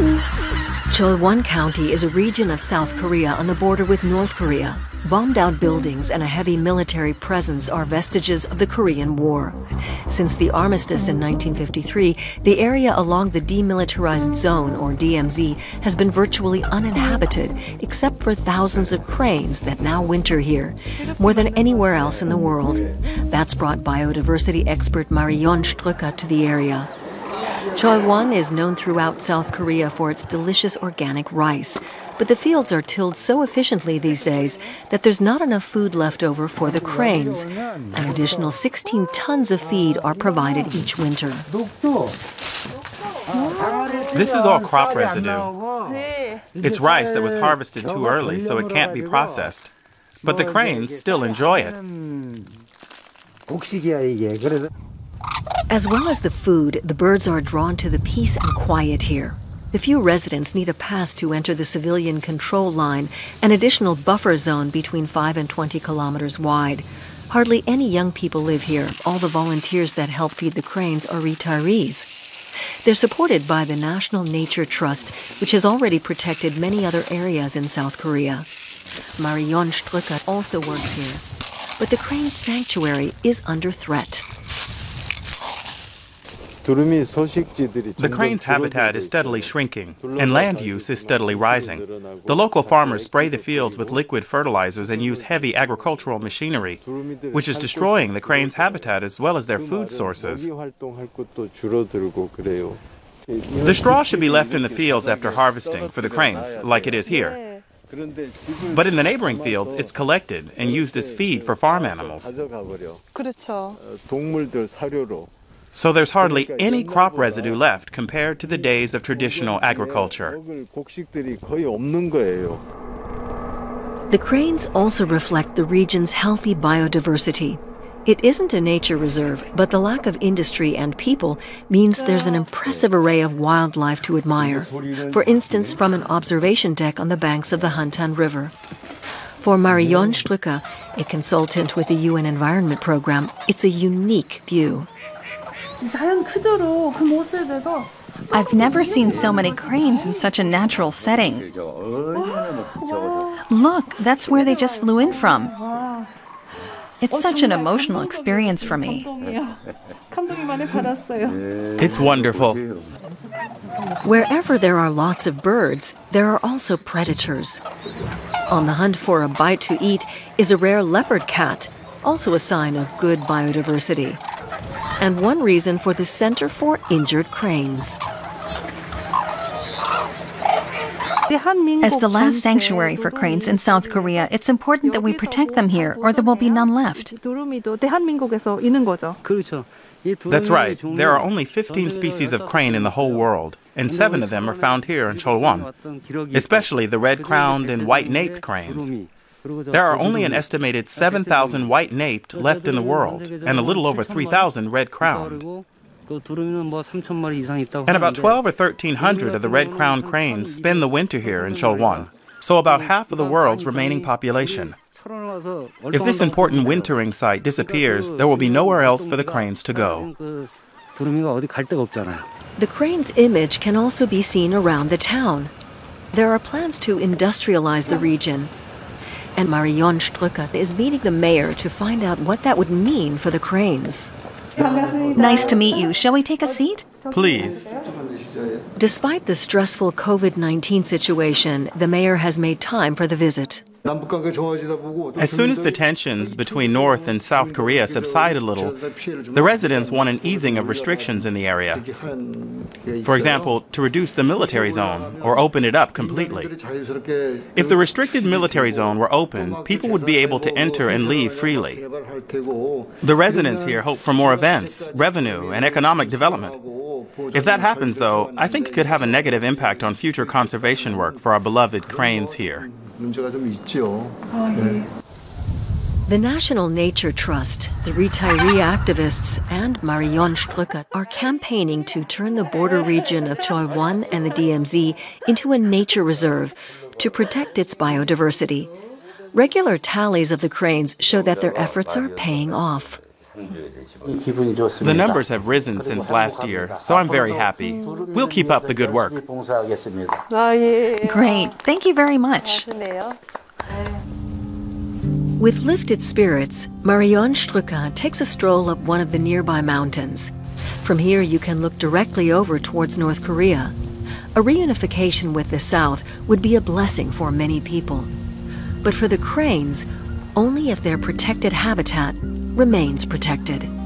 Cholwon County is a region of South Korea on the border with North Korea. Bombed out buildings and a heavy military presence are vestiges of the Korean War. Since the armistice in 1953, the area along the Demilitarized Zone, or DMZ, has been virtually uninhabited, except for thousands of cranes that now winter here, more than anywhere else in the world. That's brought biodiversity expert Marion Strucker to the area. Cholwon is known throughout South Korea for its delicious organic rice. But the fields are tilled so efficiently these days that there's not enough food left over for the cranes. An additional 16 tons of feed are provided each winter. This is all crop residue. It's rice that was harvested too early, so it can't be processed. But the cranes still enjoy it. As well as the food, the birds are drawn to the peace and quiet here. The few residents need a pass to enter the civilian control line, an additional buffer zone between 5 and 20 kilometers wide. Hardly any young people live here. All the volunteers that help feed the cranes are retirees. They're supported by the National Nature Trust, which has already protected many other areas in South Korea. Marion Strucker also works here. But the crane sanctuary is under threat. The crane's habitat is steadily shrinking, and land use is steadily rising. The local farmers spray the fields with liquid fertilizers and use heavy agricultural machinery, which is destroying the crane's habitat as well as their food sources. The straw should be left in the fields after harvesting for the cranes, like it is here. But in the neighboring fields, it's collected and used as feed for farm animals. So there's hardly any crop residue left compared to the days of traditional agriculture. The cranes also reflect the region's healthy biodiversity. It isn't a nature reserve, but the lack of industry and people means there's an impressive array of wildlife to admire. For instance, from an observation deck on the banks of the Hantan River. For Marion Strucker, a consultant with the UN Environment Program, it's a unique view. I've never seen so many cranes in such a natural setting. Look, that's where they just flew in from. It's such an emotional experience for me. It's wonderful. Wherever there are lots of birds, there are also predators. On the hunt for a bite to eat is a rare leopard cat, also a sign of good biodiversity and one reason for the Center for Injured Cranes. As the last sanctuary for cranes in South Korea, it's important that we protect them here or there will be none left. That's right. There are only 15 species of crane in the whole world, and seven of them are found here in Cholwon, especially the red-crowned and white-naped cranes. There are only an estimated 7,000 white naped left in the world, and a little over 3,000 red crowned. And about 12 or 1,300 of the red crowned cranes spend the winter here in Cholwon, so about half of the world's remaining population. If this important wintering site disappears, there will be nowhere else for the cranes to go. The crane's image can also be seen around the town. There are plans to industrialize the region and Marion Strucker is meeting the mayor to find out what that would mean for the cranes. Nice to meet you. Shall we take a seat? Please. Despite the stressful COVID 19 situation, the mayor has made time for the visit. As soon as the tensions between North and South Korea subside a little, the residents want an easing of restrictions in the area. For example, to reduce the military zone or open it up completely. If the restricted military zone were open, people would be able to enter and leave freely. The residents here hope for more events, revenue, and economic development. If that happens, though, I think it could have a negative impact on future conservation work for our beloved cranes here. The National Nature Trust, the retiree activists, and Marion Strucker are campaigning to turn the border region of Cholwon and the DMZ into a nature reserve to protect its biodiversity. Regular tallies of the cranes show that their efforts are paying off. The numbers have risen since last year, so I'm very happy. We'll keep up the good work. Great. Thank you very much. With lifted spirits, Marion Strucker takes a stroll up one of the nearby mountains. From here, you can look directly over towards North Korea. A reunification with the South would be a blessing for many people. But for the cranes, only if their protected habitat remains protected.